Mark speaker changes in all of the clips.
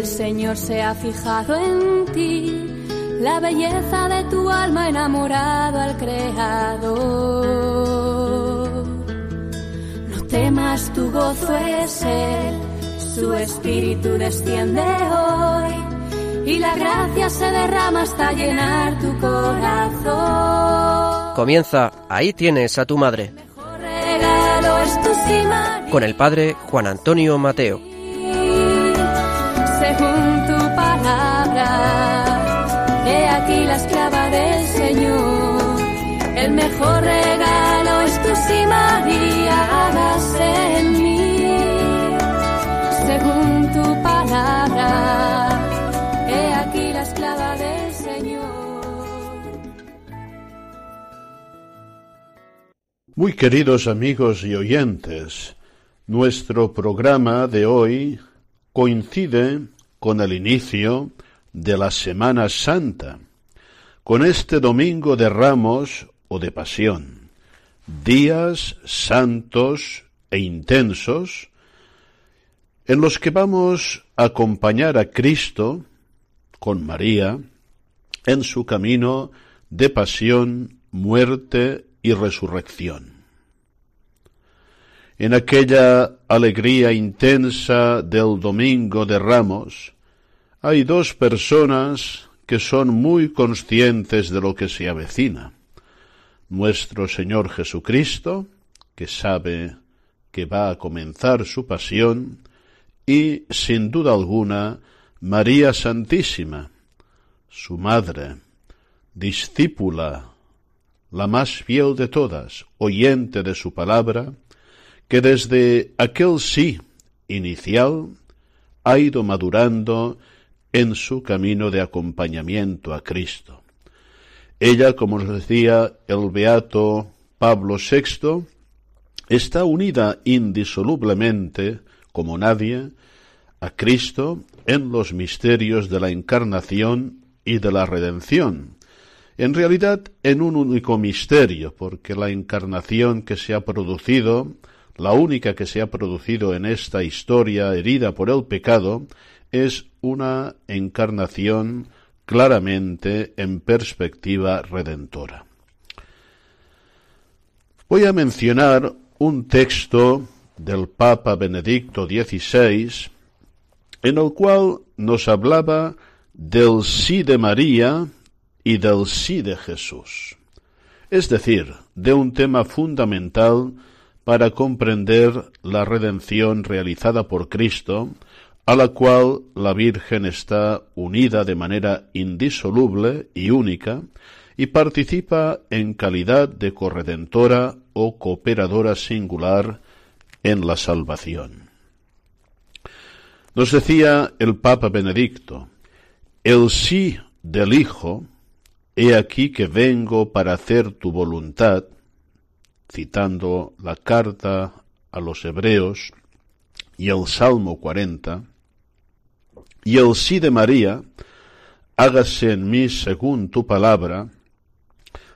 Speaker 1: El Señor se ha fijado en ti, la belleza de tu alma enamorado al Creador. No temas, tu gozo es Él, su espíritu desciende hoy y la gracia se derrama hasta llenar tu corazón.
Speaker 2: Comienza, ahí tienes a tu madre.
Speaker 1: Mejor regalo es tu sí, María.
Speaker 2: Con el padre Juan Antonio Mateo.
Speaker 1: Aquí la esclava del Señor. El mejor regalo es tu sí, María, hágase en mí. Según tu palabra. He aquí la esclava del Señor.
Speaker 3: Muy queridos amigos y oyentes, nuestro programa de hoy coincide con el inicio de la Semana Santa, con este domingo de ramos o de pasión, días santos e intensos en los que vamos a acompañar a Cristo con María en su camino de pasión, muerte y resurrección. En aquella alegría intensa del Domingo de Ramos, hay dos personas que son muy conscientes de lo que se avecina. Nuestro Señor Jesucristo, que sabe que va a comenzar su pasión, y, sin duda alguna, María Santísima, su madre, discípula, la más fiel de todas, oyente de su palabra, que desde aquel sí inicial ha ido madurando en su camino de acompañamiento a Cristo. Ella, como nos decía el beato Pablo VI, está unida indisolublemente, como nadie, a Cristo en los misterios de la encarnación y de la redención. En realidad, en un único misterio, porque la encarnación que se ha producido, la única que se ha producido en esta historia herida por el pecado, es una encarnación claramente en perspectiva redentora. Voy a mencionar un texto del Papa Benedicto XVI, en el cual nos hablaba del sí de María y del sí de Jesús, es decir, de un tema fundamental para comprender la redención realizada por Cristo, a la cual la Virgen está unida de manera indisoluble y única, y participa en calidad de corredentora o cooperadora singular en la salvación. Nos decía el Papa Benedicto, el sí del Hijo, he aquí que vengo para hacer tu voluntad, citando la carta a los Hebreos y el Salmo 40, y el sí de María, hágase en mí según tu palabra,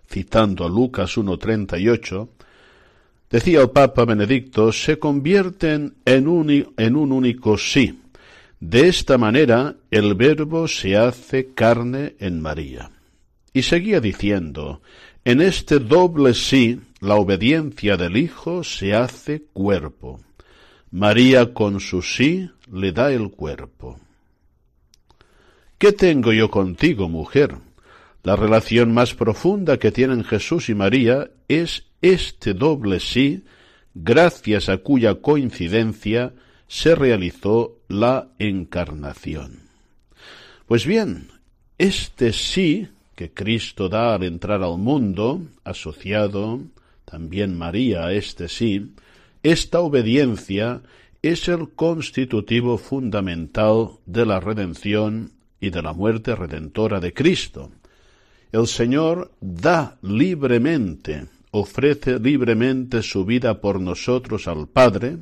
Speaker 3: citando a Lucas 1.38, decía el Papa Benedicto, se convierten en un, en un único sí. De esta manera el Verbo se hace carne en María. Y seguía diciendo, en este doble sí, la obediencia del Hijo se hace cuerpo. María con su sí le da el cuerpo. ¿Qué tengo yo contigo, mujer? La relación más profunda que tienen Jesús y María es este doble sí, gracias a cuya coincidencia se realizó la encarnación. Pues bien, este sí que Cristo da al entrar al mundo, asociado también María a este sí, esta obediencia es el constitutivo fundamental de la redención y de la muerte redentora de Cristo. El Señor da libremente, ofrece libremente su vida por nosotros al Padre,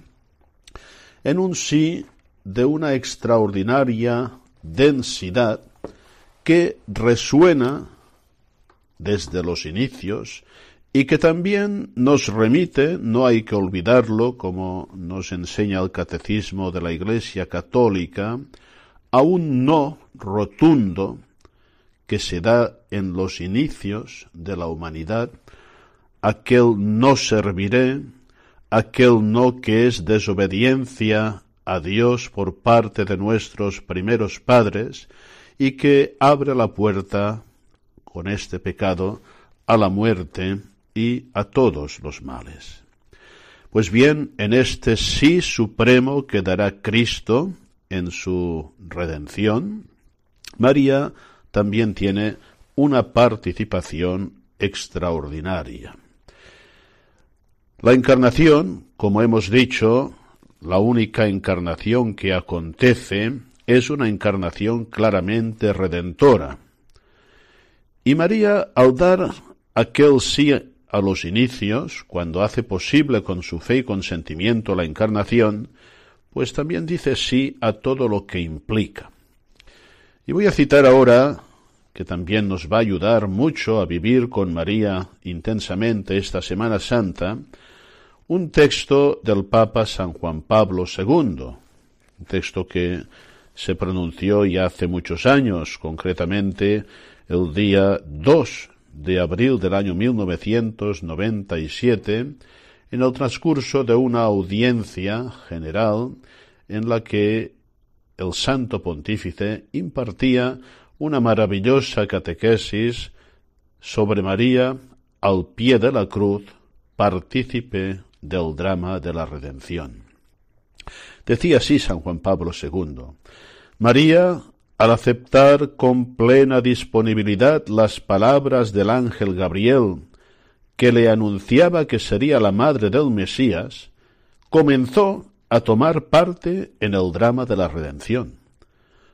Speaker 3: en un sí de una extraordinaria densidad que resuena desde los inicios y que también nos remite, no hay que olvidarlo, como nos enseña el catecismo de la Iglesia Católica, a un no rotundo que se da en los inicios de la humanidad, aquel no serviré, aquel no que es desobediencia a Dios por parte de nuestros primeros padres y que abre la puerta con este pecado a la muerte y a todos los males. Pues bien, en este sí supremo que dará Cristo en su redención, María también tiene una participación extraordinaria. La encarnación, como hemos dicho, la única encarnación que acontece es una encarnación claramente redentora. Y María, al dar aquel sí a los inicios, cuando hace posible con su fe y consentimiento la encarnación, pues también dice sí a todo lo que implica. Y voy a citar ahora, que también nos va a ayudar mucho a vivir con María intensamente esta Semana Santa, un texto del Papa San Juan Pablo II, un texto que se pronunció ya hace muchos años, concretamente el día 2 de abril del año 1997, en el transcurso de una audiencia general en la que el Santo Pontífice impartía una maravillosa catequesis sobre María al pie de la cruz, partícipe del drama de la redención. Decía así San Juan Pablo II, María al aceptar con plena disponibilidad las palabras del ángel Gabriel, que le anunciaba que sería la madre del Mesías, comenzó a tomar parte en el drama de la redención.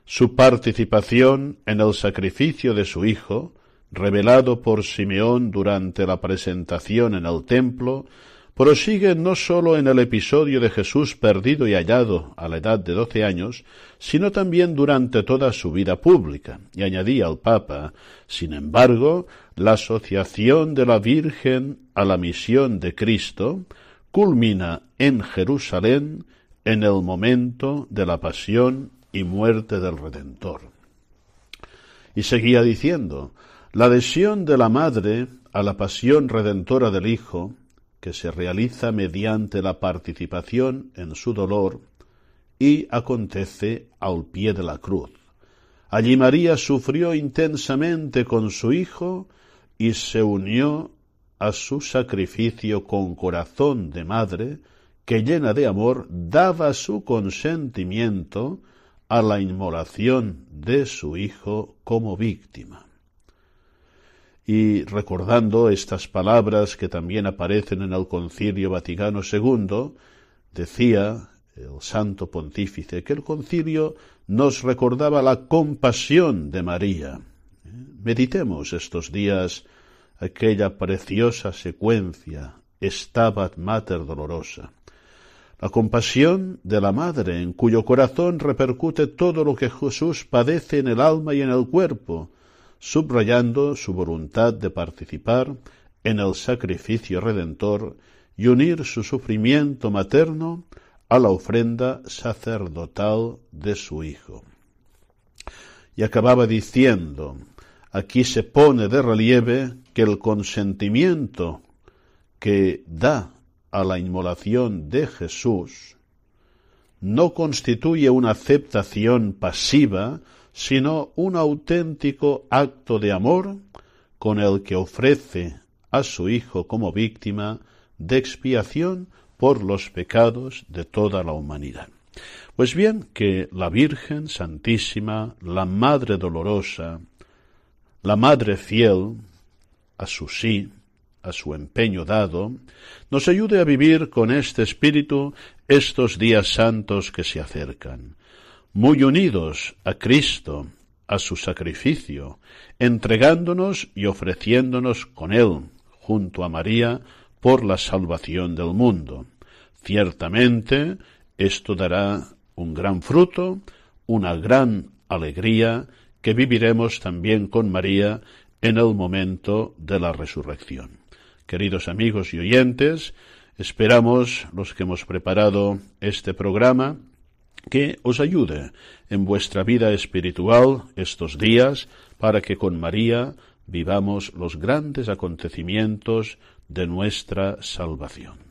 Speaker 3: Su participación en el sacrificio de su hijo, revelado por Simeón durante la presentación en el templo, prosigue no sólo en el episodio de Jesús perdido y hallado a la edad de doce años, sino también durante toda su vida pública. Y añadía al Papa, sin embargo, la asociación de la Virgen a la misión de Cristo culmina en Jerusalén en el momento de la pasión y muerte del Redentor. Y seguía diciendo, la adhesión de la Madre a la pasión redentora del Hijo que se realiza mediante la participación en su dolor y acontece al pie de la cruz. Allí María sufrió intensamente con su Hijo y se unió a su sacrificio con corazón de madre que llena de amor daba su consentimiento a la inmolación de su Hijo como víctima. Y recordando estas palabras que también aparecen en el Concilio Vaticano II, decía el Santo Pontífice que el concilio nos recordaba la compasión de María. Meditemos estos días aquella preciosa secuencia, Stabat Mater Dolorosa. La compasión de la Madre, en cuyo corazón repercute todo lo que Jesús padece en el alma y en el cuerpo, subrayando su voluntad de participar en el sacrificio redentor y unir su sufrimiento materno a la ofrenda sacerdotal de su Hijo. Y acababa diciendo, aquí se pone de relieve que el consentimiento que da a la inmolación de Jesús no constituye una aceptación pasiva sino un auténtico acto de amor con el que ofrece a su Hijo como víctima de expiación por los pecados de toda la humanidad. Pues bien, que la Virgen Santísima, la Madre Dolorosa, la Madre Fiel, a su sí, a su empeño dado, nos ayude a vivir con este espíritu estos días santos que se acercan muy unidos a Cristo, a su sacrificio, entregándonos y ofreciéndonos con Él, junto a María, por la salvación del mundo. Ciertamente, esto dará un gran fruto, una gran alegría que viviremos también con María en el momento de la resurrección. Queridos amigos y oyentes, esperamos los que hemos preparado este programa que os ayude en vuestra vida espiritual estos días para que con María vivamos los grandes acontecimientos de nuestra salvación.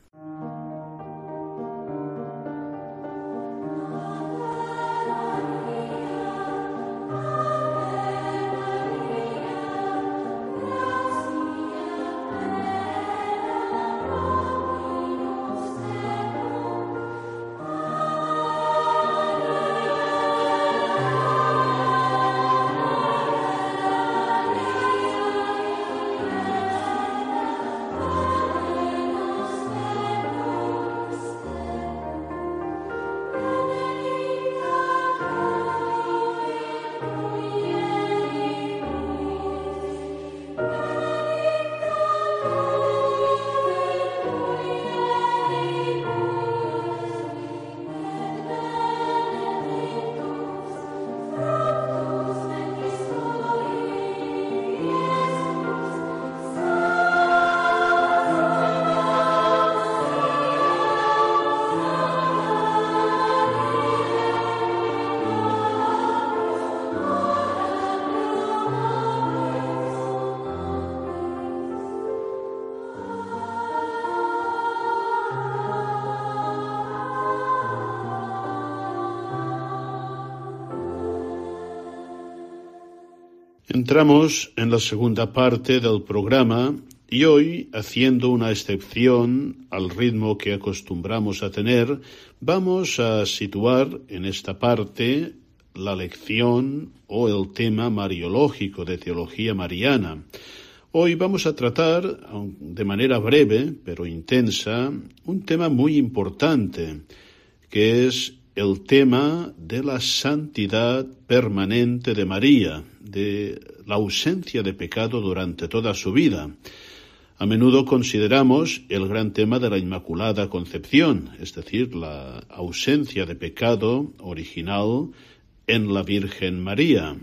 Speaker 3: Entramos en la segunda parte del programa y hoy, haciendo una excepción al ritmo que acostumbramos a tener, vamos a situar en esta parte la lección o el tema mariológico de teología mariana. Hoy vamos a tratar, de manera breve pero intensa, un tema muy importante, que es el tema de la santidad permanente de María, de la ausencia de pecado durante toda su vida. A menudo consideramos el gran tema de la Inmaculada Concepción, es decir, la ausencia de pecado original en la Virgen María.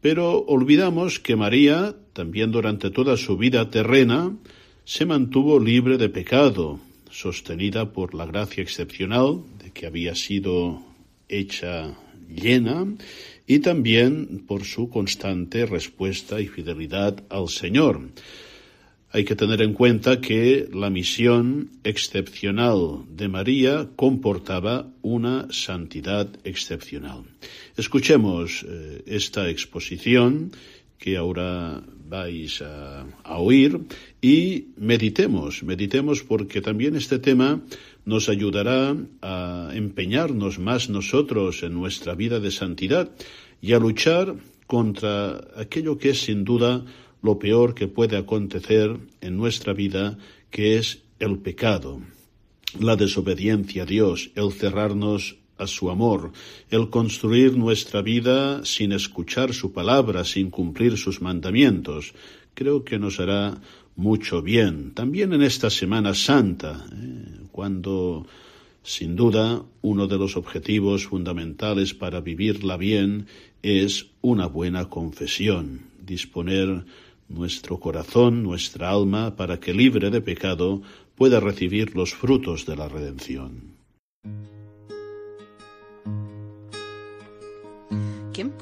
Speaker 3: Pero olvidamos que María, también durante toda su vida terrena, se mantuvo libre de pecado, sostenida por la gracia excepcional que había sido hecha llena y también por su constante respuesta y fidelidad al Señor. Hay que tener en cuenta que la misión excepcional de María comportaba una santidad excepcional. Escuchemos eh, esta exposición que ahora vais a, oír y meditemos, meditemos porque también este tema nos ayudará a empeñarnos más nosotros en nuestra vida de santidad y a luchar contra aquello que es sin duda lo peor que puede acontecer en nuestra vida, que es el pecado, la desobediencia a Dios, el cerrarnos a su amor, el construir nuestra vida sin escuchar su palabra, sin cumplir sus mandamientos. Creo que nos hará mucho bien. También en esta Semana Santa, ¿eh? Cuando sin duda uno de los objetivos fundamentales para vivirla bien es una buena confesión, disponer nuestro corazón, nuestra alma, para que libre de pecado pueda recibir los frutos de la redención.
Speaker 1: ¿Quién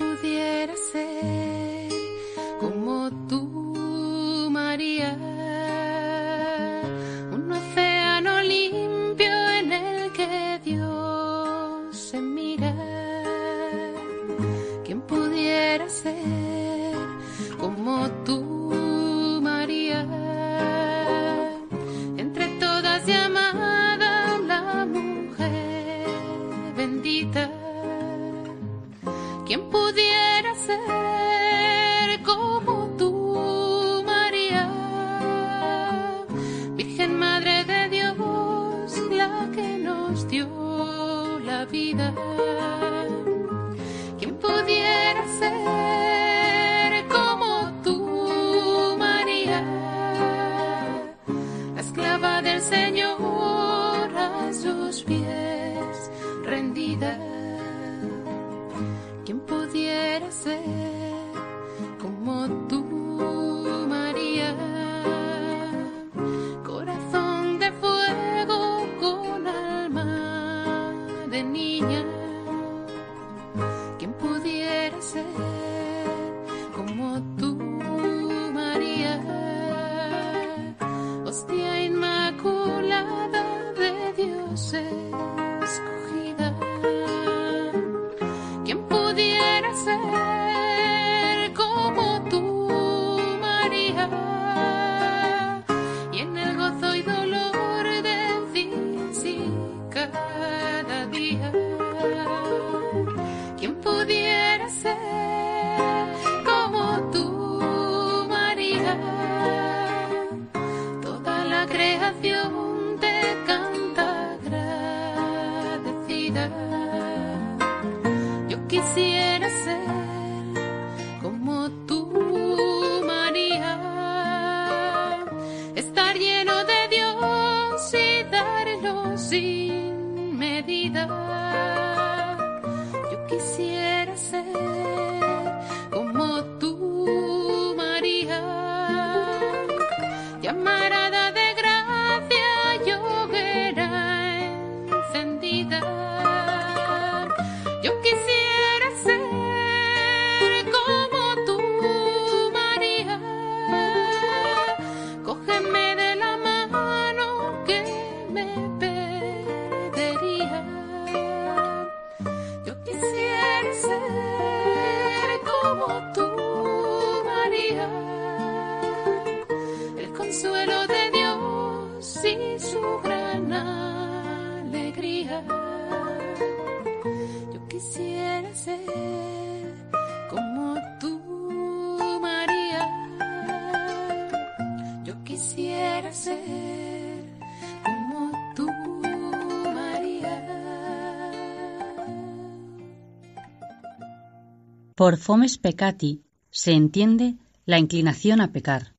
Speaker 4: Por fomes peccati se entiende la inclinación a pecar,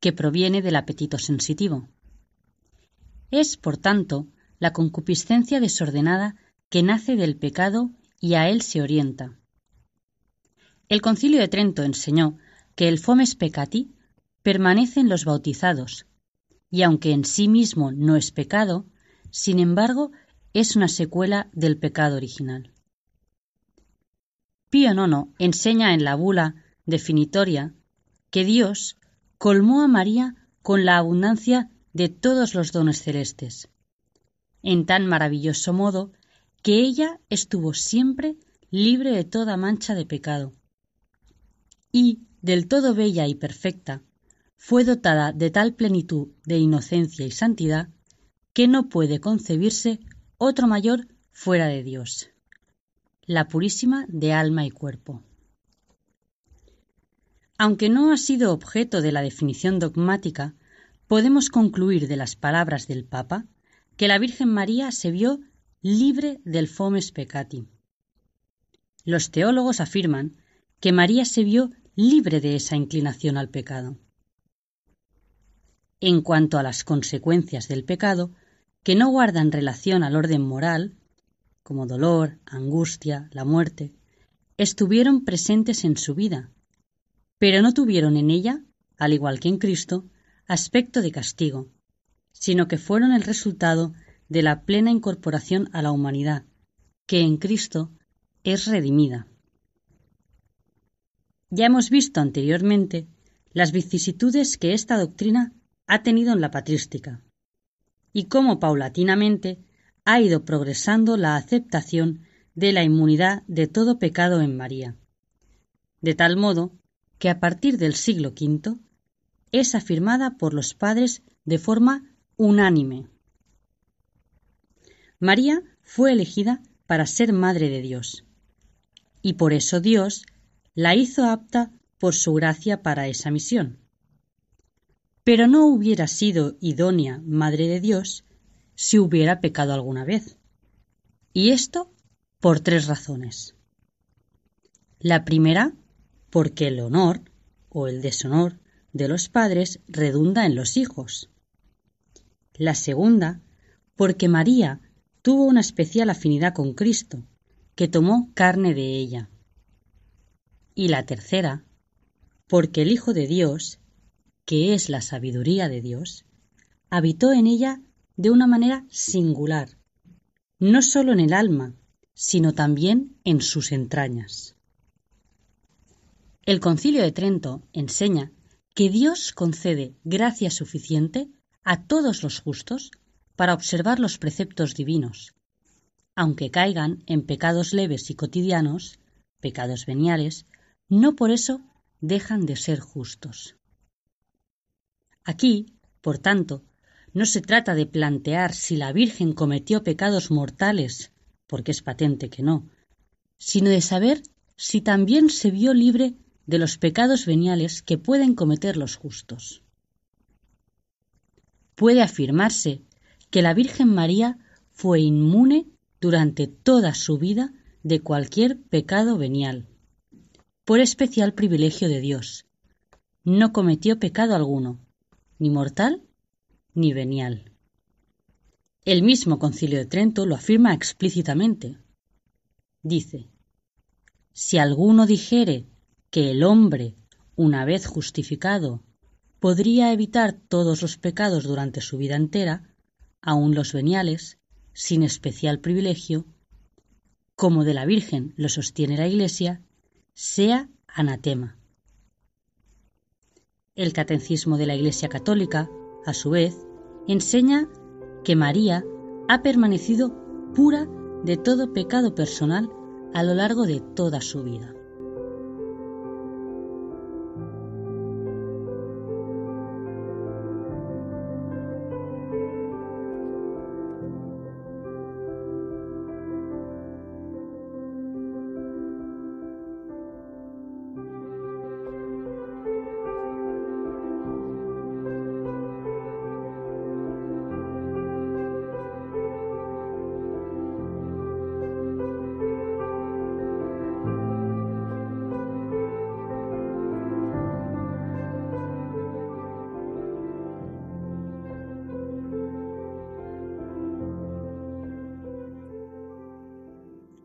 Speaker 4: que proviene del apetito sensitivo. Es, por tanto, la concupiscencia desordenada que nace del pecado y a él se orienta. El concilio de Trento enseñó que el fomes peccati permanece en los bautizados, y aunque en sí mismo no es pecado, sin embargo es una secuela del pecado original. Pío IX enseña en la bula definitoria que Dios colmó a María con la abundancia de todos los dones celestes, en tan maravilloso modo que ella estuvo siempre libre de toda mancha de pecado. Y, del todo bella y perfecta, fue dotada de tal plenitud de inocencia y santidad que no puede concebirse otro mayor fuera de Dios, la purísima de alma y cuerpo. Aunque no ha sido objeto de la definición dogmática, podemos concluir de las palabras del Papa que la Virgen María se vio libre del fomes peccati. Los teólogos afirman que María se vio libre de esa inclinación al pecado. En cuanto a las consecuencias del pecado, que no guardan relación al orden moral, como dolor, angustia, la muerte, estuvieron presentes en su vida, pero no tuvieron en ella, al igual que en Cristo, aspecto de castigo, sino que fueron el resultado de la plena incorporación a la humanidad, que en Cristo es redimida. Ya hemos visto anteriormente las vicisitudes que esta doctrina ha tenido en la patrística, y cómo paulatinamente ha ido progresando la aceptación de la inmunidad de todo pecado en María, de tal modo que a partir del siglo V es afirmada por los padres de forma unánime. María fue elegida para ser Madre de Dios, y por eso Dios la hizo apta por su gracia para esa misión. Pero no hubiera sido idónea Madre de Dios si hubiera pecado alguna vez. Y esto por tres razones. La primera, porque el honor o el deshonor de los padres redunda en los hijos. La segunda, porque María tuvo una especial afinidad con Cristo, que tomó carne de ella. Y la tercera, porque el Hijo de Dios, que es la sabiduría de Dios, habitó en ella de una manera singular, no sólo en el alma, sino también en sus entrañas. El concilio de Trento enseña que Dios concede gracia suficiente a todos los justos para observar los preceptos divinos, aunque caigan en pecados leves y cotidianos, pecados veniales, no por eso dejan de ser justos. Aquí, por tanto, no se trata de plantear si la Virgen cometió pecados mortales, porque es patente que no, sino de saber si también se vio libre de los pecados veniales que pueden cometer los justos. Puede afirmarse que la Virgen María fue inmune durante toda su vida de cualquier pecado venial, por especial privilegio de Dios. No cometió pecado alguno, ni mortal ni venial. El mismo concilio de Trento lo afirma explícitamente. Dice, si alguno dijere que el hombre, una vez justificado, podría evitar todos los pecados durante su vida entera, aun los veniales, sin especial privilegio, como de la Virgen lo sostiene la Iglesia, sea anatema. El Catecismo de la Iglesia Católica, a su vez, enseña que María ha permanecido pura de todo pecado personal a lo largo de toda su vida.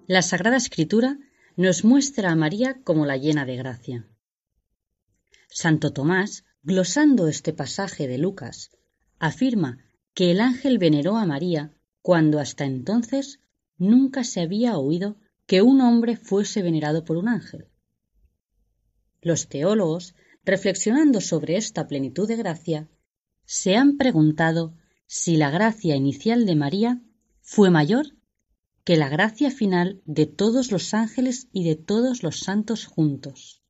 Speaker 4: La Sagrada Escritura nos muestra a María como la llena de gracia. Santo Tomás, glosando este pasaje de Lucas, afirma que el ángel veneró a María cuando hasta entonces nunca se había oído que un hombre fuese venerado por un ángel. Los teólogos, reflexionando sobre esta plenitud de gracia, se han preguntado si la gracia inicial de María fue mayor que la gracia final de todos los ángeles y de todos los santos juntos.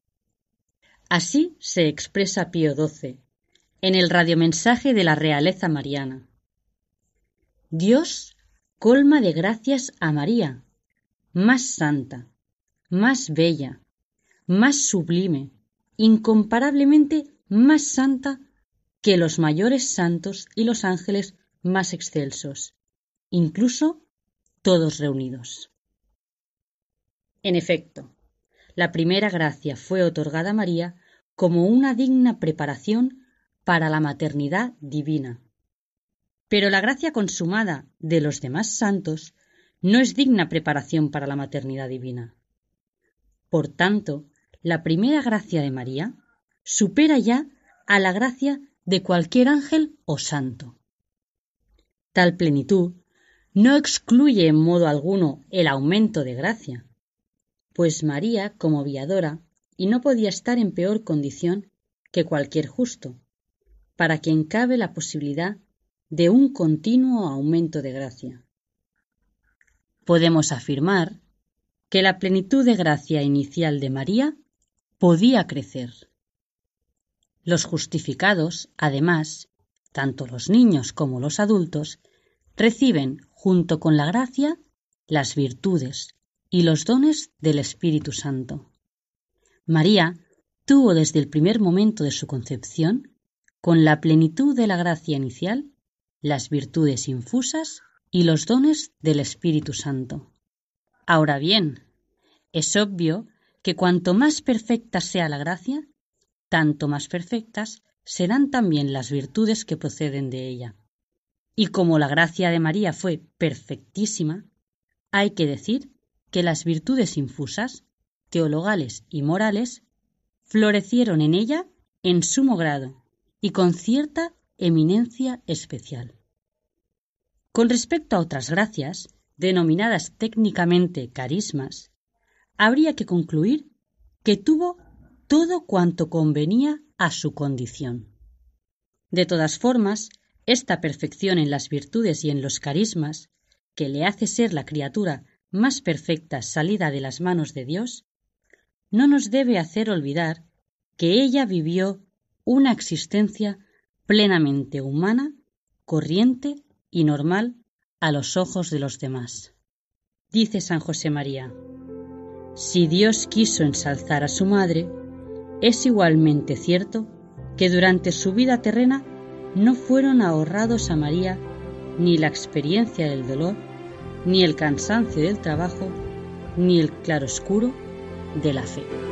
Speaker 4: Así se expresa Pío XII en el radiomensaje de la realeza mariana. Dios colma de gracias a María, más santa, más bella, más sublime, incomparablemente más santa que los mayores santos y los ángeles más excelsos, incluso todos reunidos. En efecto, la primera gracia fue otorgada a María como una digna preparación para la maternidad divina. Pero la gracia consumada de los demás santos no es digna preparación para la maternidad divina. Por tanto, la primera gracia de María supera ya a la gracia de cualquier ángel o santo. Tal plenitud no excluye en modo alguno el aumento de gracia, pues María, como viadora, y no podía estar en peor condición que cualquier justo, para quien cabe la posibilidad de un continuo aumento de gracia. Podemos afirmar que la plenitud de gracia inicial de María podía crecer. Los justificados, además, tanto los niños como los adultos, reciben, junto con la gracia, las virtudes y los dones del Espíritu Santo. María tuvo desde el primer momento de su concepción, con la plenitud de la gracia inicial, las virtudes infusas y los dones del Espíritu Santo. Ahora bien, es obvio que cuanto más perfecta sea la gracia, tanto más perfectas serán también las virtudes que proceden de ella. Y como la gracia de María fue perfectísima, hay que decir que las virtudes infusas, teologales y morales, florecieron en ella en sumo grado y con cierta eminencia especial. Con respecto a otras gracias, denominadas técnicamente carismas, habría que concluir que tuvo todo cuanto convenía a su condición. De todas formas, esta perfección en las virtudes y en los carismas, que le hace ser la criatura más perfecta salida de las manos de Dios, no nos debe hacer olvidar que ella vivió una existencia plenamente humana, corriente y normal a los ojos de los demás. Dice San José María, si Dios quiso ensalzar a su madre, es igualmente cierto que durante su vida terrena no fueron ahorrados a María ni la experiencia del dolor, ni el cansancio del trabajo, ni el claroscuro de la fe.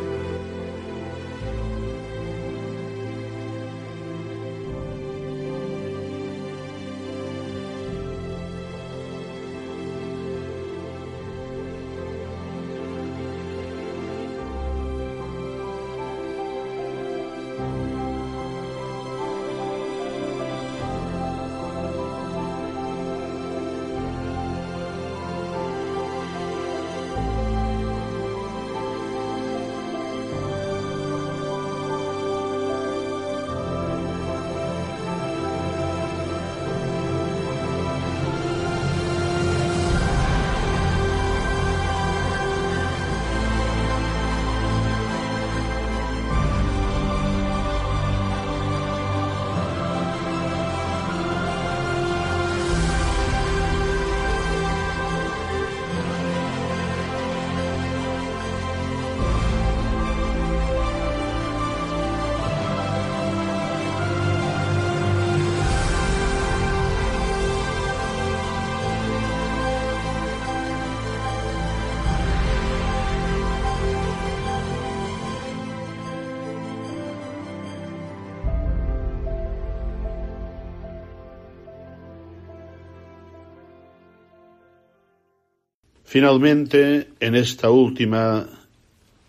Speaker 5: Finalmente, en esta última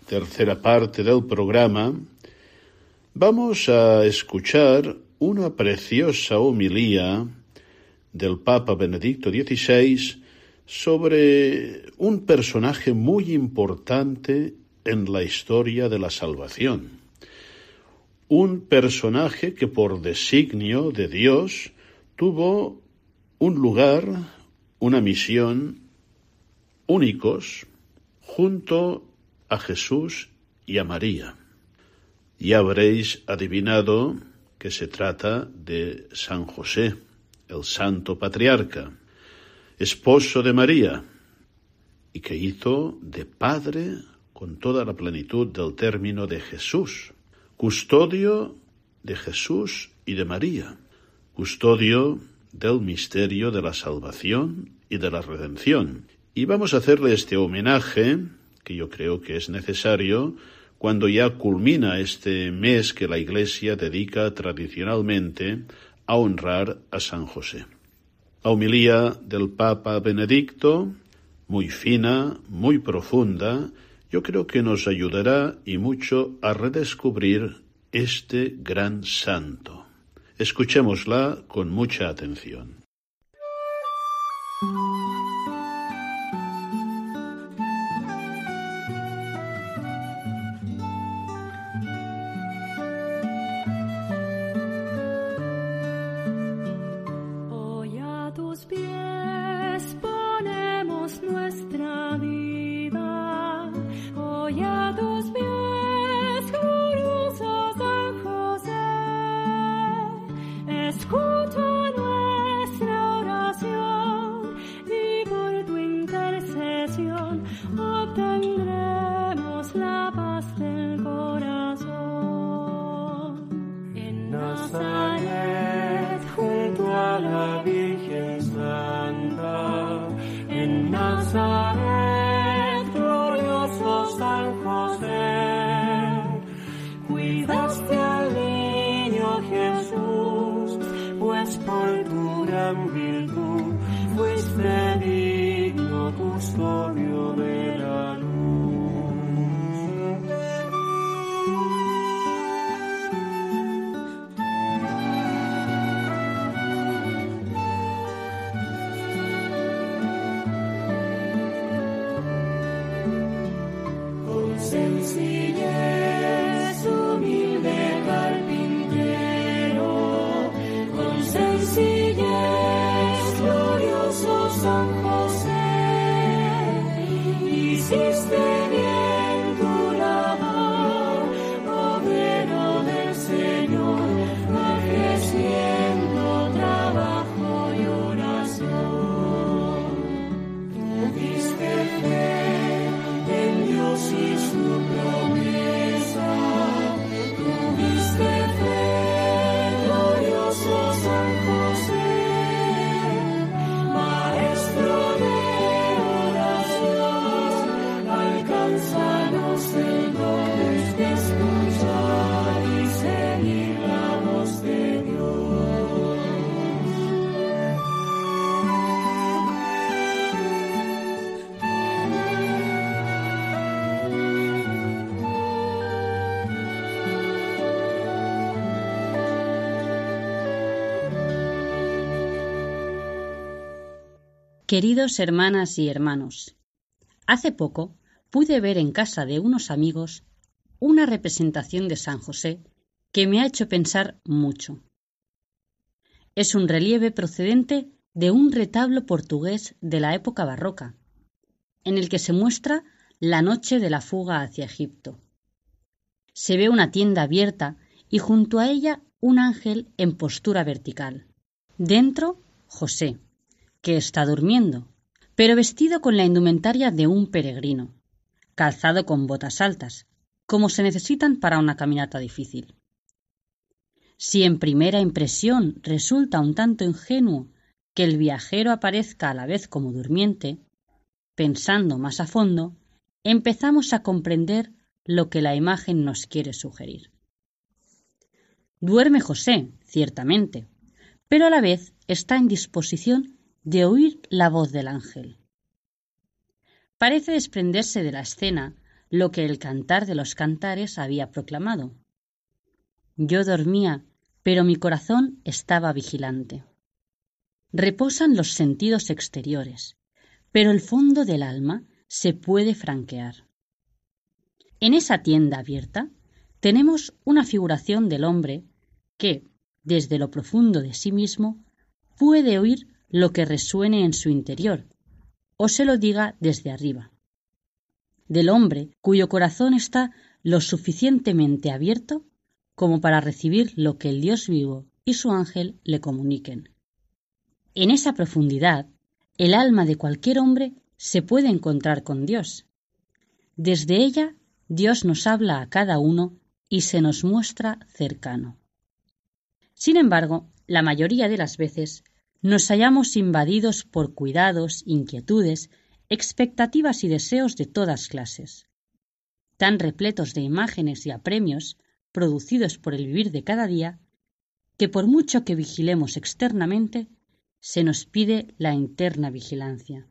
Speaker 5: tercera parte del programa, vamos a escuchar una preciosa homilía del Papa Benedicto XVI sobre un personaje muy importante en la historia de la salvación. Un personaje que por designio de Dios tuvo un lugar, una misión únicos junto a Jesús y a María. Ya habréis adivinado que se trata de San José, el santo patriarca, esposo de María, y que hizo de padre con toda la plenitud del término de Jesús, custodio de Jesús y de María, custodio del misterio de la salvación y de la redención. Y vamos a hacerle este homenaje, que yo creo que es necesario, cuando ya culmina este mes que la Iglesia dedica tradicionalmente a honrar a San José. La homilía del Papa Benedicto, muy fina, muy profunda, yo creo que nos ayudará y mucho a redescubrir este gran santo. Escuchémosla con mucha atención.
Speaker 4: Queridos hermanas y hermanos, hace poco pude ver en casa de unos amigos una representación de San José que me ha hecho pensar mucho. Es un relieve procedente de un retablo portugués de la época barroca, en el que se muestra la noche de la fuga hacia Egipto. Se ve una tienda abierta y junto a ella un ángel en postura vertical. Dentro, José, que está durmiendo, pero vestido con la indumentaria de un peregrino, calzado con botas altas, como se necesitan para una caminata difícil. Si en primera impresión resulta un tanto ingenuo que el viajero aparezca a la vez como durmiente, pensando más a fondo, empezamos a comprender lo que la imagen nos quiere sugerir. Duerme José, ciertamente, pero a la vez está en disposición de oír la voz del ángel. parece desprenderse de la escena lo que el cantar de los cantares había proclamado. Yo dormía, pero mi corazón estaba vigilante. Reposan los sentidos exteriores, pero el fondo del alma se puede franquear. En esa tienda abierta tenemos una figuración del hombre que, desde lo profundo de sí mismo, puede oír lo que resuene en su interior, o se lo diga desde arriba. Del hombre cuyo corazón está lo suficientemente abierto como para recibir lo que el Dios vivo y su ángel le comuniquen. En esa profundidad, el alma de cualquier hombre se puede encontrar con Dios. Desde ella, Dios nos habla a cada uno y se nos muestra cercano. Sin embargo, la mayoría de las veces nos hallamos invadidos por cuidados, inquietudes, expectativas y deseos de todas clases, tan repletos de imágenes y apremios producidos por el vivir de cada día, que por mucho que vigilemos externamente, se nos pide la interna vigilancia,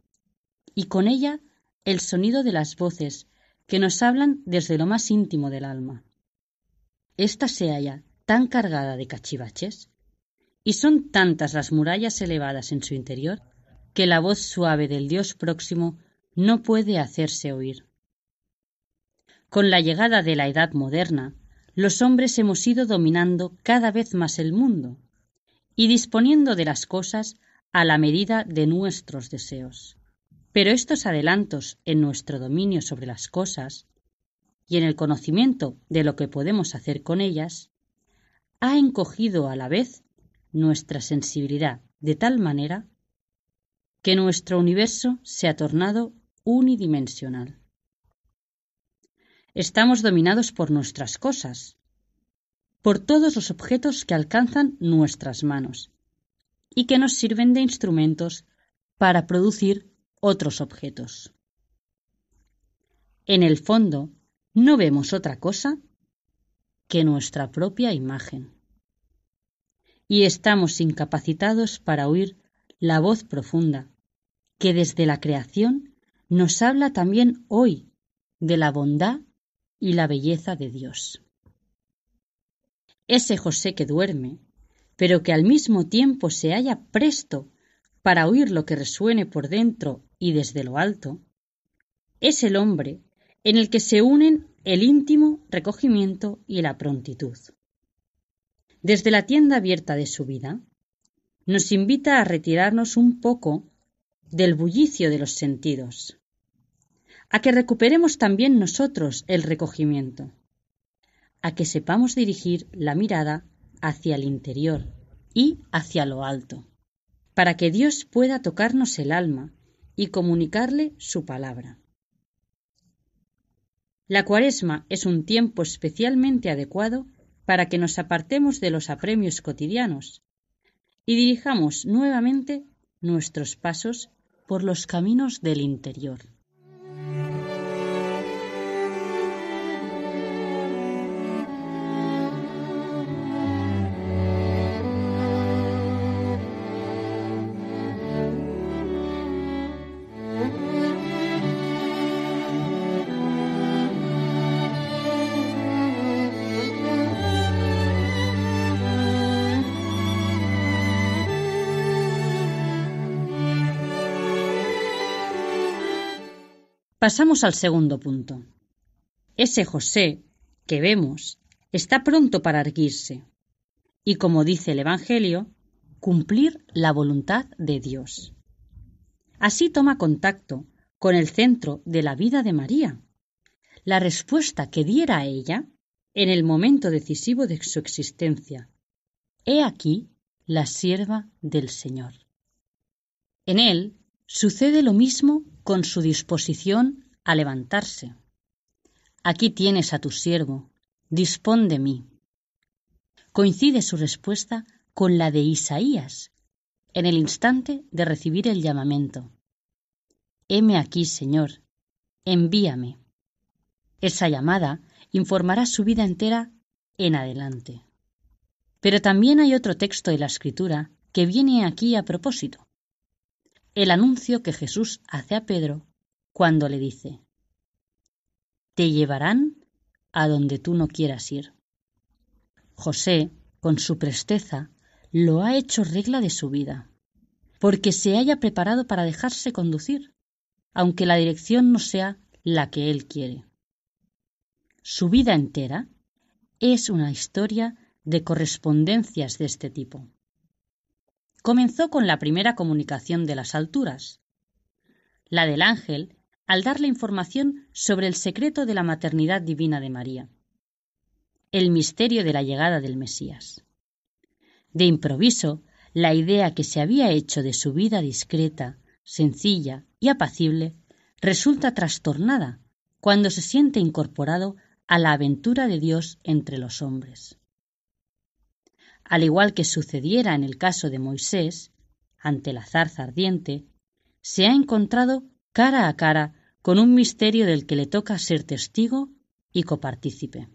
Speaker 4: y con ella el sonido de las voces que nos hablan desde lo más íntimo del alma. Esta se halla tan cargada de cachivaches, y son tantas las murallas elevadas en su interior, que la voz suave del Dios próximo no puede hacerse oír. Con la llegada de la edad moderna, los hombres hemos ido dominando cada vez más el mundo y disponiendo de las cosas a la medida de nuestros deseos. Pero estos adelantos en nuestro dominio sobre las cosas y en el conocimiento de lo que podemos hacer con ellas, ha encogido a la vez nuestra sensibilidad de tal manera que nuestro universo se ha tornado unidimensional. Estamos dominados por nuestras cosas, por todos los objetos que alcanzan nuestras manos y que nos sirven de instrumentos para producir otros objetos. En el fondo, no vemos otra cosa que nuestra propia imagen. Y estamos incapacitados para oír la voz profunda que desde la creación nos habla también hoy de la bondad y la belleza de Dios. Ese José que duerme, pero que al mismo tiempo se halla presto para oír lo que resuene por dentro y desde lo alto, es el hombre en el que se unen el íntimo recogimiento y la prontitud. Desde la tienda abierta de su vida, nos invita a retirarnos un poco del bullicio de los sentidos, a que recuperemos también nosotros el recogimiento, a que sepamos dirigir la mirada hacia el interior y hacia lo alto, para que Dios pueda tocarnos el alma y comunicarle su palabra. La cuaresma es un tiempo especialmente adecuado para que nos apartemos de los apremios cotidianos y dirijamos nuevamente nuestros pasos por los caminos del interior. Pasamos al segundo punto. Ese José que vemos está pronto para erguirse y, como dice el Evangelio, cumplir la voluntad de Dios. Así toma contacto con el centro de la vida de María, la respuesta que diera a ella en el momento decisivo de su existencia. He aquí la sierva del Señor. En él Sucede lo mismo con su disposición a levantarse. Aquí tienes a tu siervo, dispón de mí. Coincide su respuesta con la de Isaías en el instante de recibir el llamamiento. Heme aquí, Señor, envíame. Esa llamada informará su vida entera en adelante. Pero también hay otro texto de la Escritura que viene aquí a propósito el anuncio que Jesús hace a Pedro cuando le dice, Te llevarán a donde tú no quieras ir. José, con su presteza, lo ha hecho regla de su vida, porque se haya preparado para dejarse conducir, aunque la dirección no sea la que él quiere. Su vida entera es una historia de correspondencias de este tipo. Comenzó con la primera comunicación de las alturas, la del ángel al darle información sobre el secreto de la maternidad divina de María, el misterio de la llegada del Mesías. De improviso, la idea que se había hecho de su vida discreta, sencilla y apacible resulta trastornada cuando se siente incorporado a la aventura de Dios entre los hombres. Al igual que sucediera en el caso de Moisés, ante la zarza ardiente, se ha encontrado cara a cara con un misterio del que le toca ser testigo y copartícipe.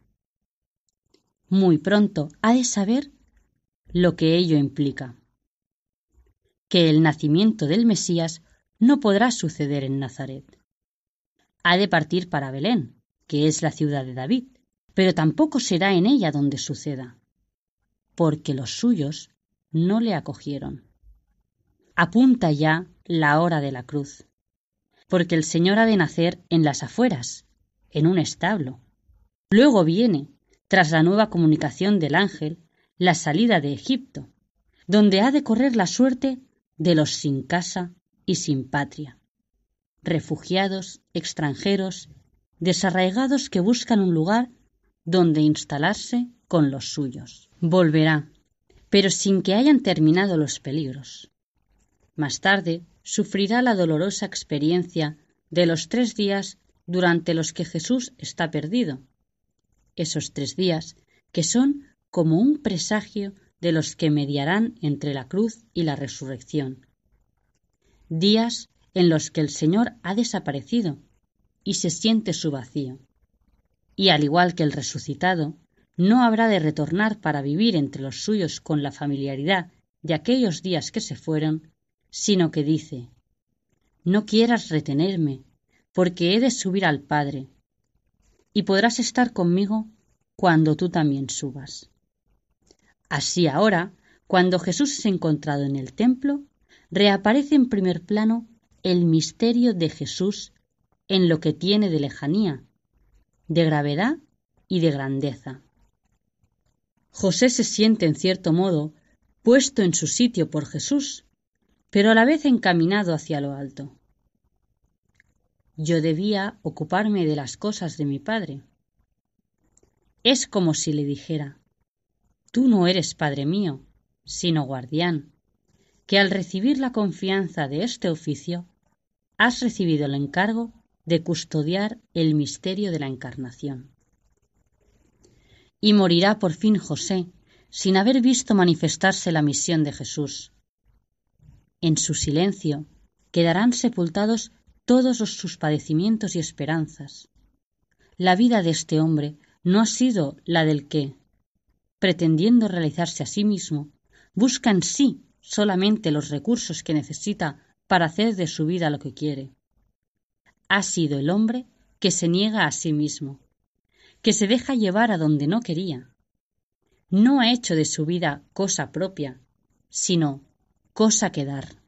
Speaker 4: Muy pronto ha de saber lo que ello implica. Que el nacimiento del Mesías no podrá suceder en Nazaret. Ha de partir para Belén, que es la ciudad de David, pero tampoco será en ella donde suceda, porque los suyos no le acogieron. Apunta ya la hora de la cruz, porque el Señor ha de nacer en las afueras, en un establo. Luego viene, tras la nueva comunicación del ángel, la salida de Egipto, donde ha de correr la suerte de los sin casa y sin patria, refugiados, extranjeros, desarraigados que buscan un lugar donde instalarse con los suyos. Volverá, pero sin que hayan terminado los peligros. Más tarde sufrirá la dolorosa experiencia de los tres días durante los que Jesús está perdido. Esos tres días que son como un presagio de los que mediarán entre la cruz y la resurrección. Días en los que el Señor ha desaparecido y se siente su vacío. Y al igual que el resucitado, no habrá de retornar para vivir entre los suyos con la familiaridad de aquellos días que se fueron, sino que dice, No quieras retenerme, porque he de subir al Padre, y podrás estar conmigo cuando tú también subas. Así ahora, cuando Jesús es encontrado en el templo, reaparece en primer plano el misterio de Jesús en lo que tiene de lejanía, de gravedad y de grandeza. José se siente en cierto modo puesto en su sitio por Jesús, pero a la vez encaminado hacia lo alto. Yo debía ocuparme de las cosas de mi padre. Es como si le dijera, tú no eres padre mío, sino guardián, que al recibir la confianza de este oficio, has recibido el encargo de custodiar el misterio de la encarnación. Y morirá por fin José, sin haber visto manifestarse la misión de Jesús, en su silencio quedarán sepultados todos sus padecimientos y esperanzas. La vida de este hombre no ha sido la del que, pretendiendo realizarse a sí mismo, busca en sí solamente los recursos que necesita para hacer de su vida lo que quiere. Ha sido el hombre que se niega a sí mismo, que se deja llevar a donde no quería. No ha hecho de su vida cosa propia, sino cosa que dar.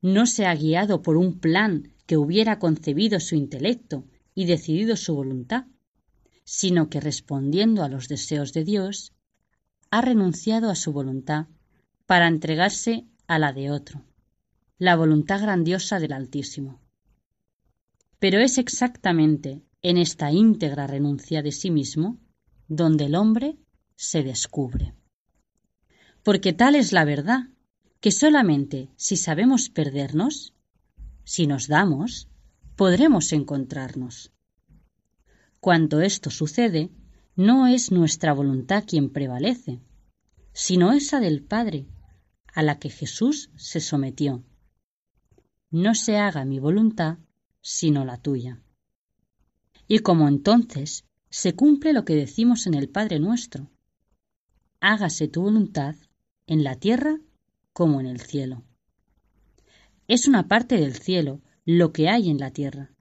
Speaker 4: No se ha guiado por un plan que hubiera concebido su intelecto y decidido su voluntad, sino que respondiendo a los deseos de Dios, ha renunciado a su voluntad para entregarse a la de otro, la voluntad grandiosa del Altísimo. Pero es exactamente en esta íntegra renuncia de sí mismo donde el hombre se descubre. Porque tal es la verdad, que solamente si sabemos perdernos, si nos damos, podremos encontrarnos. Cuando esto sucede, no es nuestra voluntad quien prevalece, sino esa del Padre, a la que Jesús se sometió. No se haga mi voluntad, sino la tuya. Y como entonces se cumple lo que decimos en el Padre nuestro, hágase tu voluntad en la tierra como en el cielo. Es una parte del cielo lo que hay en la tierra,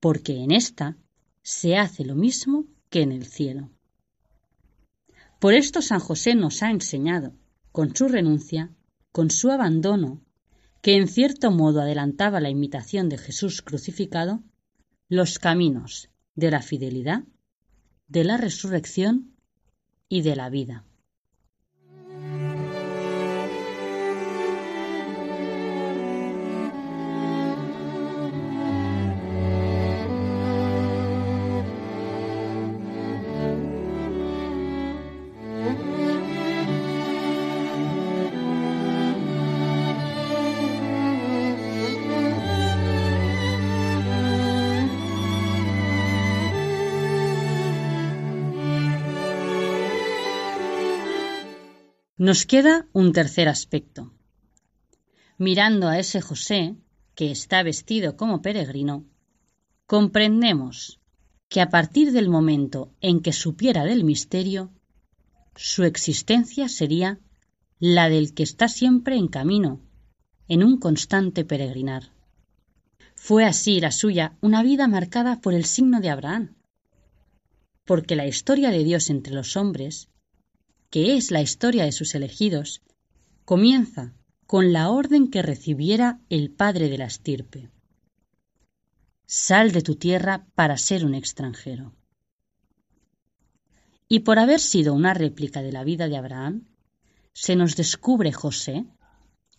Speaker 4: porque en ésta se hace lo mismo que en el cielo. Por esto San José nos ha enseñado, con su renuncia, con su abandono, que en cierto modo adelantaba la imitación de Jesús crucificado, los caminos de la fidelidad, de la resurrección y de la vida. Nos queda un tercer aspecto. Mirando a ese José, que está vestido como peregrino, comprendemos que a partir del momento en que supiera del misterio, su existencia sería la del que está siempre en camino, en un constante peregrinar. Fue así la suya una vida marcada por el signo de Abraham, porque la historia de Dios entre los hombres que es la historia de sus elegidos, comienza con la orden que recibiera el padre de la estirpe. Sal de tu tierra para ser un extranjero. Y por haber sido una réplica de la vida de Abraham, se nos descubre José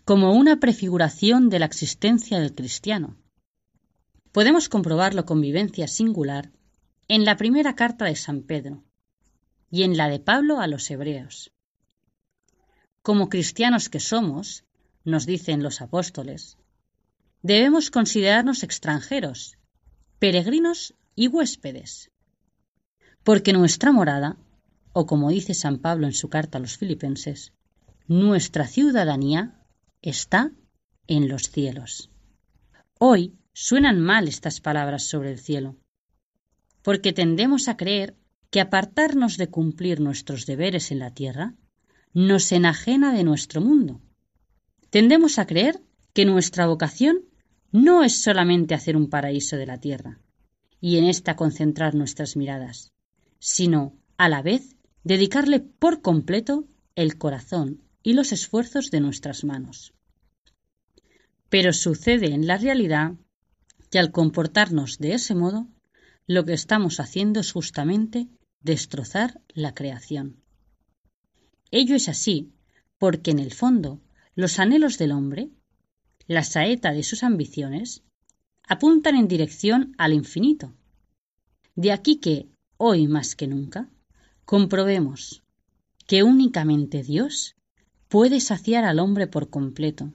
Speaker 4: como una prefiguración de la existencia del cristiano. Podemos comprobarlo con vivencia singular en la primera carta de San Pedro, y en la de Pablo a los hebreos. Como cristianos que somos, nos dicen los apóstoles, debemos considerarnos extranjeros, peregrinos y huéspedes, porque nuestra morada, o como dice San Pablo en su carta a los filipenses, nuestra ciudadanía está en los cielos. Hoy suenan mal estas palabras sobre el cielo, porque tendemos a creer que apartarnos de cumplir nuestros deberes en la tierra nos enajena de nuestro mundo. Tendemos a creer que nuestra vocación no es solamente hacer un paraíso de la tierra y en ésta concentrar nuestras miradas, sino, a la vez, dedicarle por completo el corazón y los esfuerzos de nuestras manos. Pero sucede en la realidad que al comportarnos de ese modo, lo que estamos haciendo es justamente destrozar la creación. Ello es así porque en el fondo los anhelos del hombre, la saeta de sus ambiciones, apuntan en dirección al infinito. De aquí que, hoy más que nunca, comprobemos que únicamente Dios puede saciar al hombre por completo.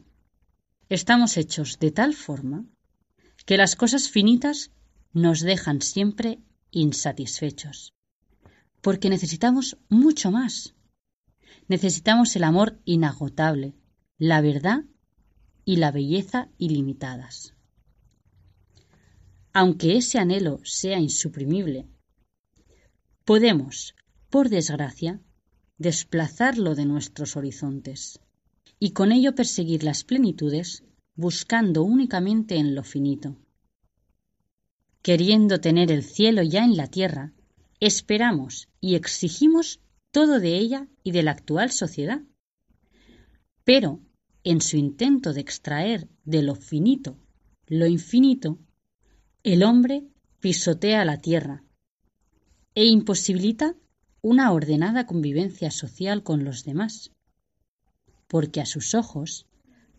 Speaker 4: Estamos hechos de tal forma que las cosas finitas nos dejan siempre insatisfechos porque necesitamos mucho más. Necesitamos el amor inagotable, la verdad y la belleza ilimitadas. Aunque ese anhelo sea insuprimible, podemos, por desgracia, desplazarlo de nuestros horizontes y con ello perseguir las plenitudes buscando únicamente en lo finito. Queriendo tener el cielo ya en la tierra, esperamos y exigimos todo de ella y de la actual sociedad. Pero, en su intento de extraer de lo finito lo infinito, el hombre pisotea la tierra e imposibilita una ordenada convivencia social con los demás, porque a sus ojos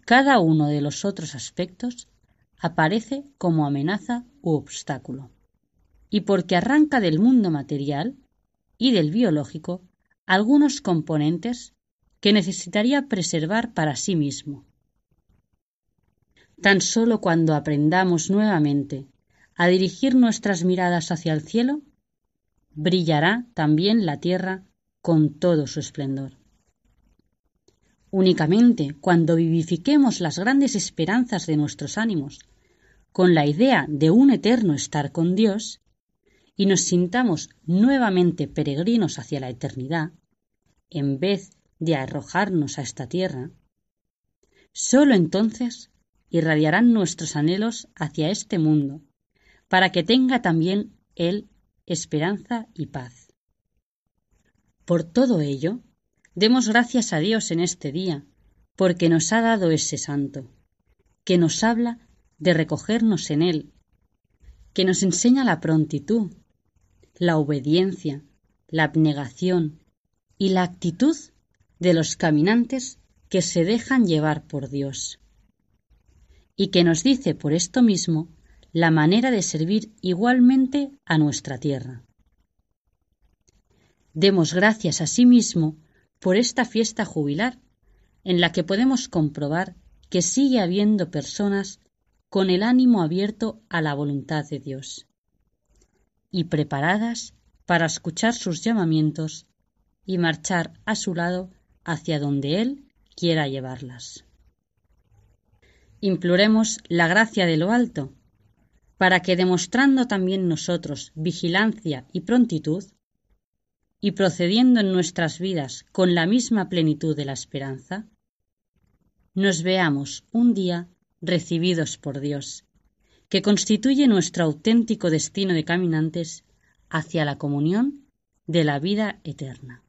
Speaker 4: cada uno de los otros aspectos aparece como amenaza u obstáculo y porque arranca del mundo material y del biológico algunos componentes que necesitaría preservar para sí mismo. Tan solo cuando aprendamos nuevamente a dirigir nuestras miradas hacia el cielo, brillará también la tierra con todo su esplendor. Únicamente cuando vivifiquemos las grandes esperanzas de nuestros ánimos con la idea de un eterno estar con Dios, y nos sintamos nuevamente peregrinos hacia la eternidad, en vez de arrojarnos a esta tierra, sólo entonces irradiarán nuestros anhelos hacia este mundo, para que tenga también Él esperanza y paz. Por todo ello, demos gracias a Dios en este día, porque nos ha dado ese santo, que nos habla de recogernos en Él, que nos enseña la prontitud, la obediencia, la abnegación y la actitud de los caminantes que se dejan llevar por Dios, y que nos dice por esto mismo la manera de servir igualmente a nuestra tierra. Demos gracias a sí mismo por esta fiesta jubilar en la que podemos comprobar que sigue habiendo personas con el ánimo abierto a la voluntad de Dios y preparadas para escuchar sus llamamientos y marchar a su lado hacia donde Él quiera llevarlas. Imploremos la gracia de lo alto, para que demostrando también nosotros vigilancia y prontitud, y procediendo en nuestras vidas con la misma plenitud de la esperanza, nos veamos un día recibidos por Dios, que constituye nuestro auténtico destino de caminantes hacia la comunión de la vida eterna.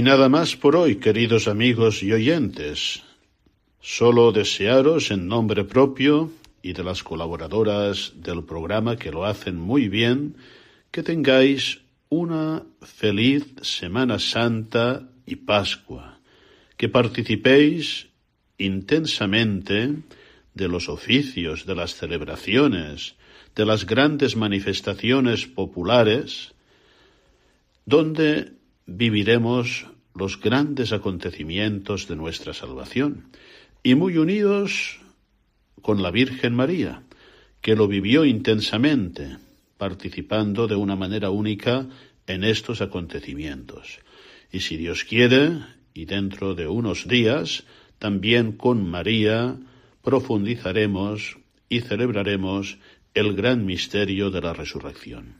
Speaker 3: Y nada más por hoy, queridos amigos y oyentes. Solo desearos en nombre propio y de las colaboradoras del programa que lo hacen muy bien, que tengáis una feliz Semana Santa y Pascua, que participéis intensamente de los oficios, de las celebraciones, de las grandes manifestaciones populares, donde viviremos los grandes acontecimientos de nuestra salvación y muy unidos con la Virgen María, que lo vivió intensamente, participando de una manera única en estos acontecimientos. Y si Dios quiere, y dentro de unos días, también con María profundizaremos y celebraremos el gran misterio de la resurrección.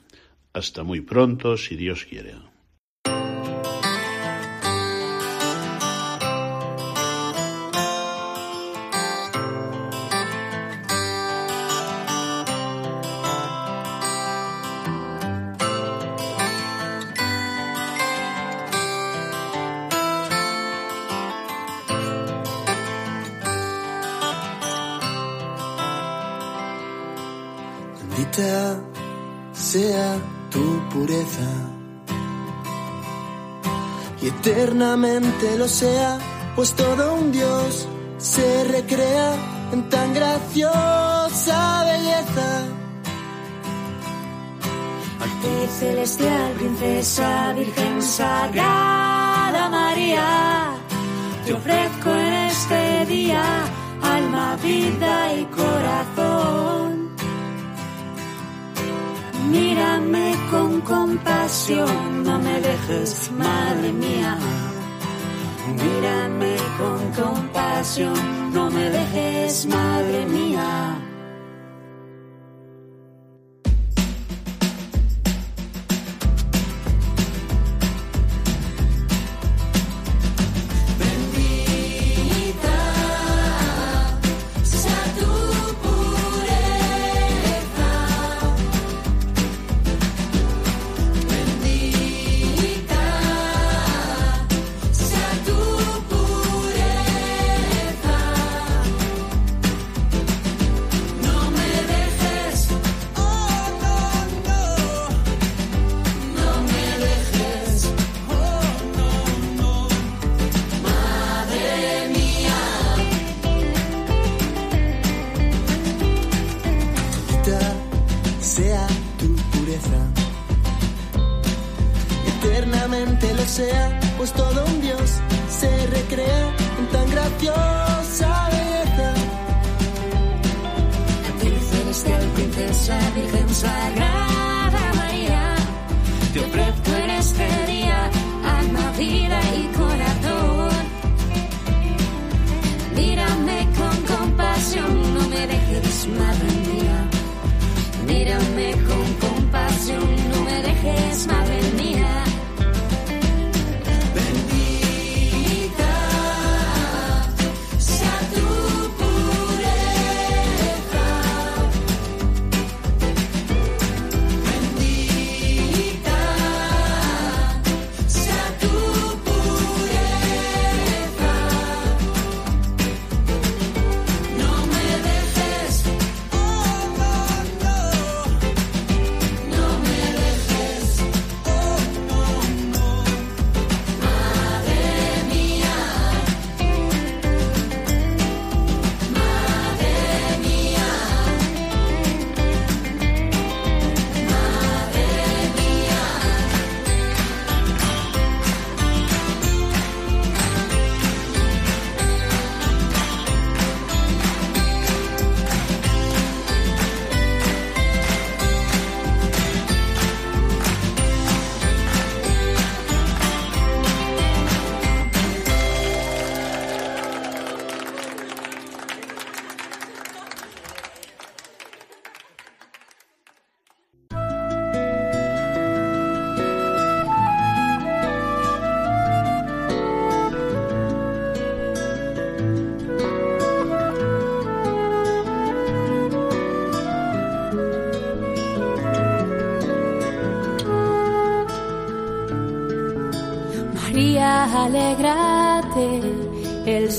Speaker 3: Hasta muy pronto, si Dios quiere.
Speaker 6: Lo sea, pues todo un Dios se recrea en tan graciosa belleza.
Speaker 7: Arte celestial, princesa, virgen sagrada María, te ofrezco en este día alma, vida y corazón Mírame con compasión, no me dejes, madre mía. Mírame con compasión, no me dejes, madre mía.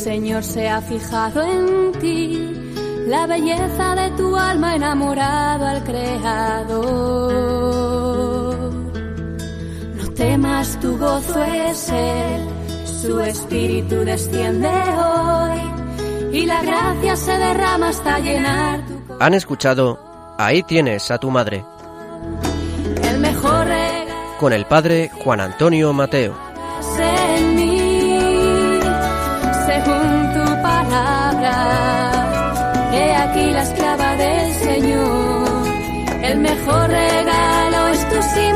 Speaker 1: Señor se ha fijado en ti, la belleza de tu alma enamorado al Creador. No temas, tu gozo es Él, su espíritu desciende hoy y la gracia se derrama hasta llenar tu corazón.
Speaker 2: Han escuchado Ahí tienes a tu madre,
Speaker 1: El mejor regalo
Speaker 2: con el padre Juan Antonio Mateo.
Speaker 1: Aquí la esclava del Señor. El mejor regalo es tu sí,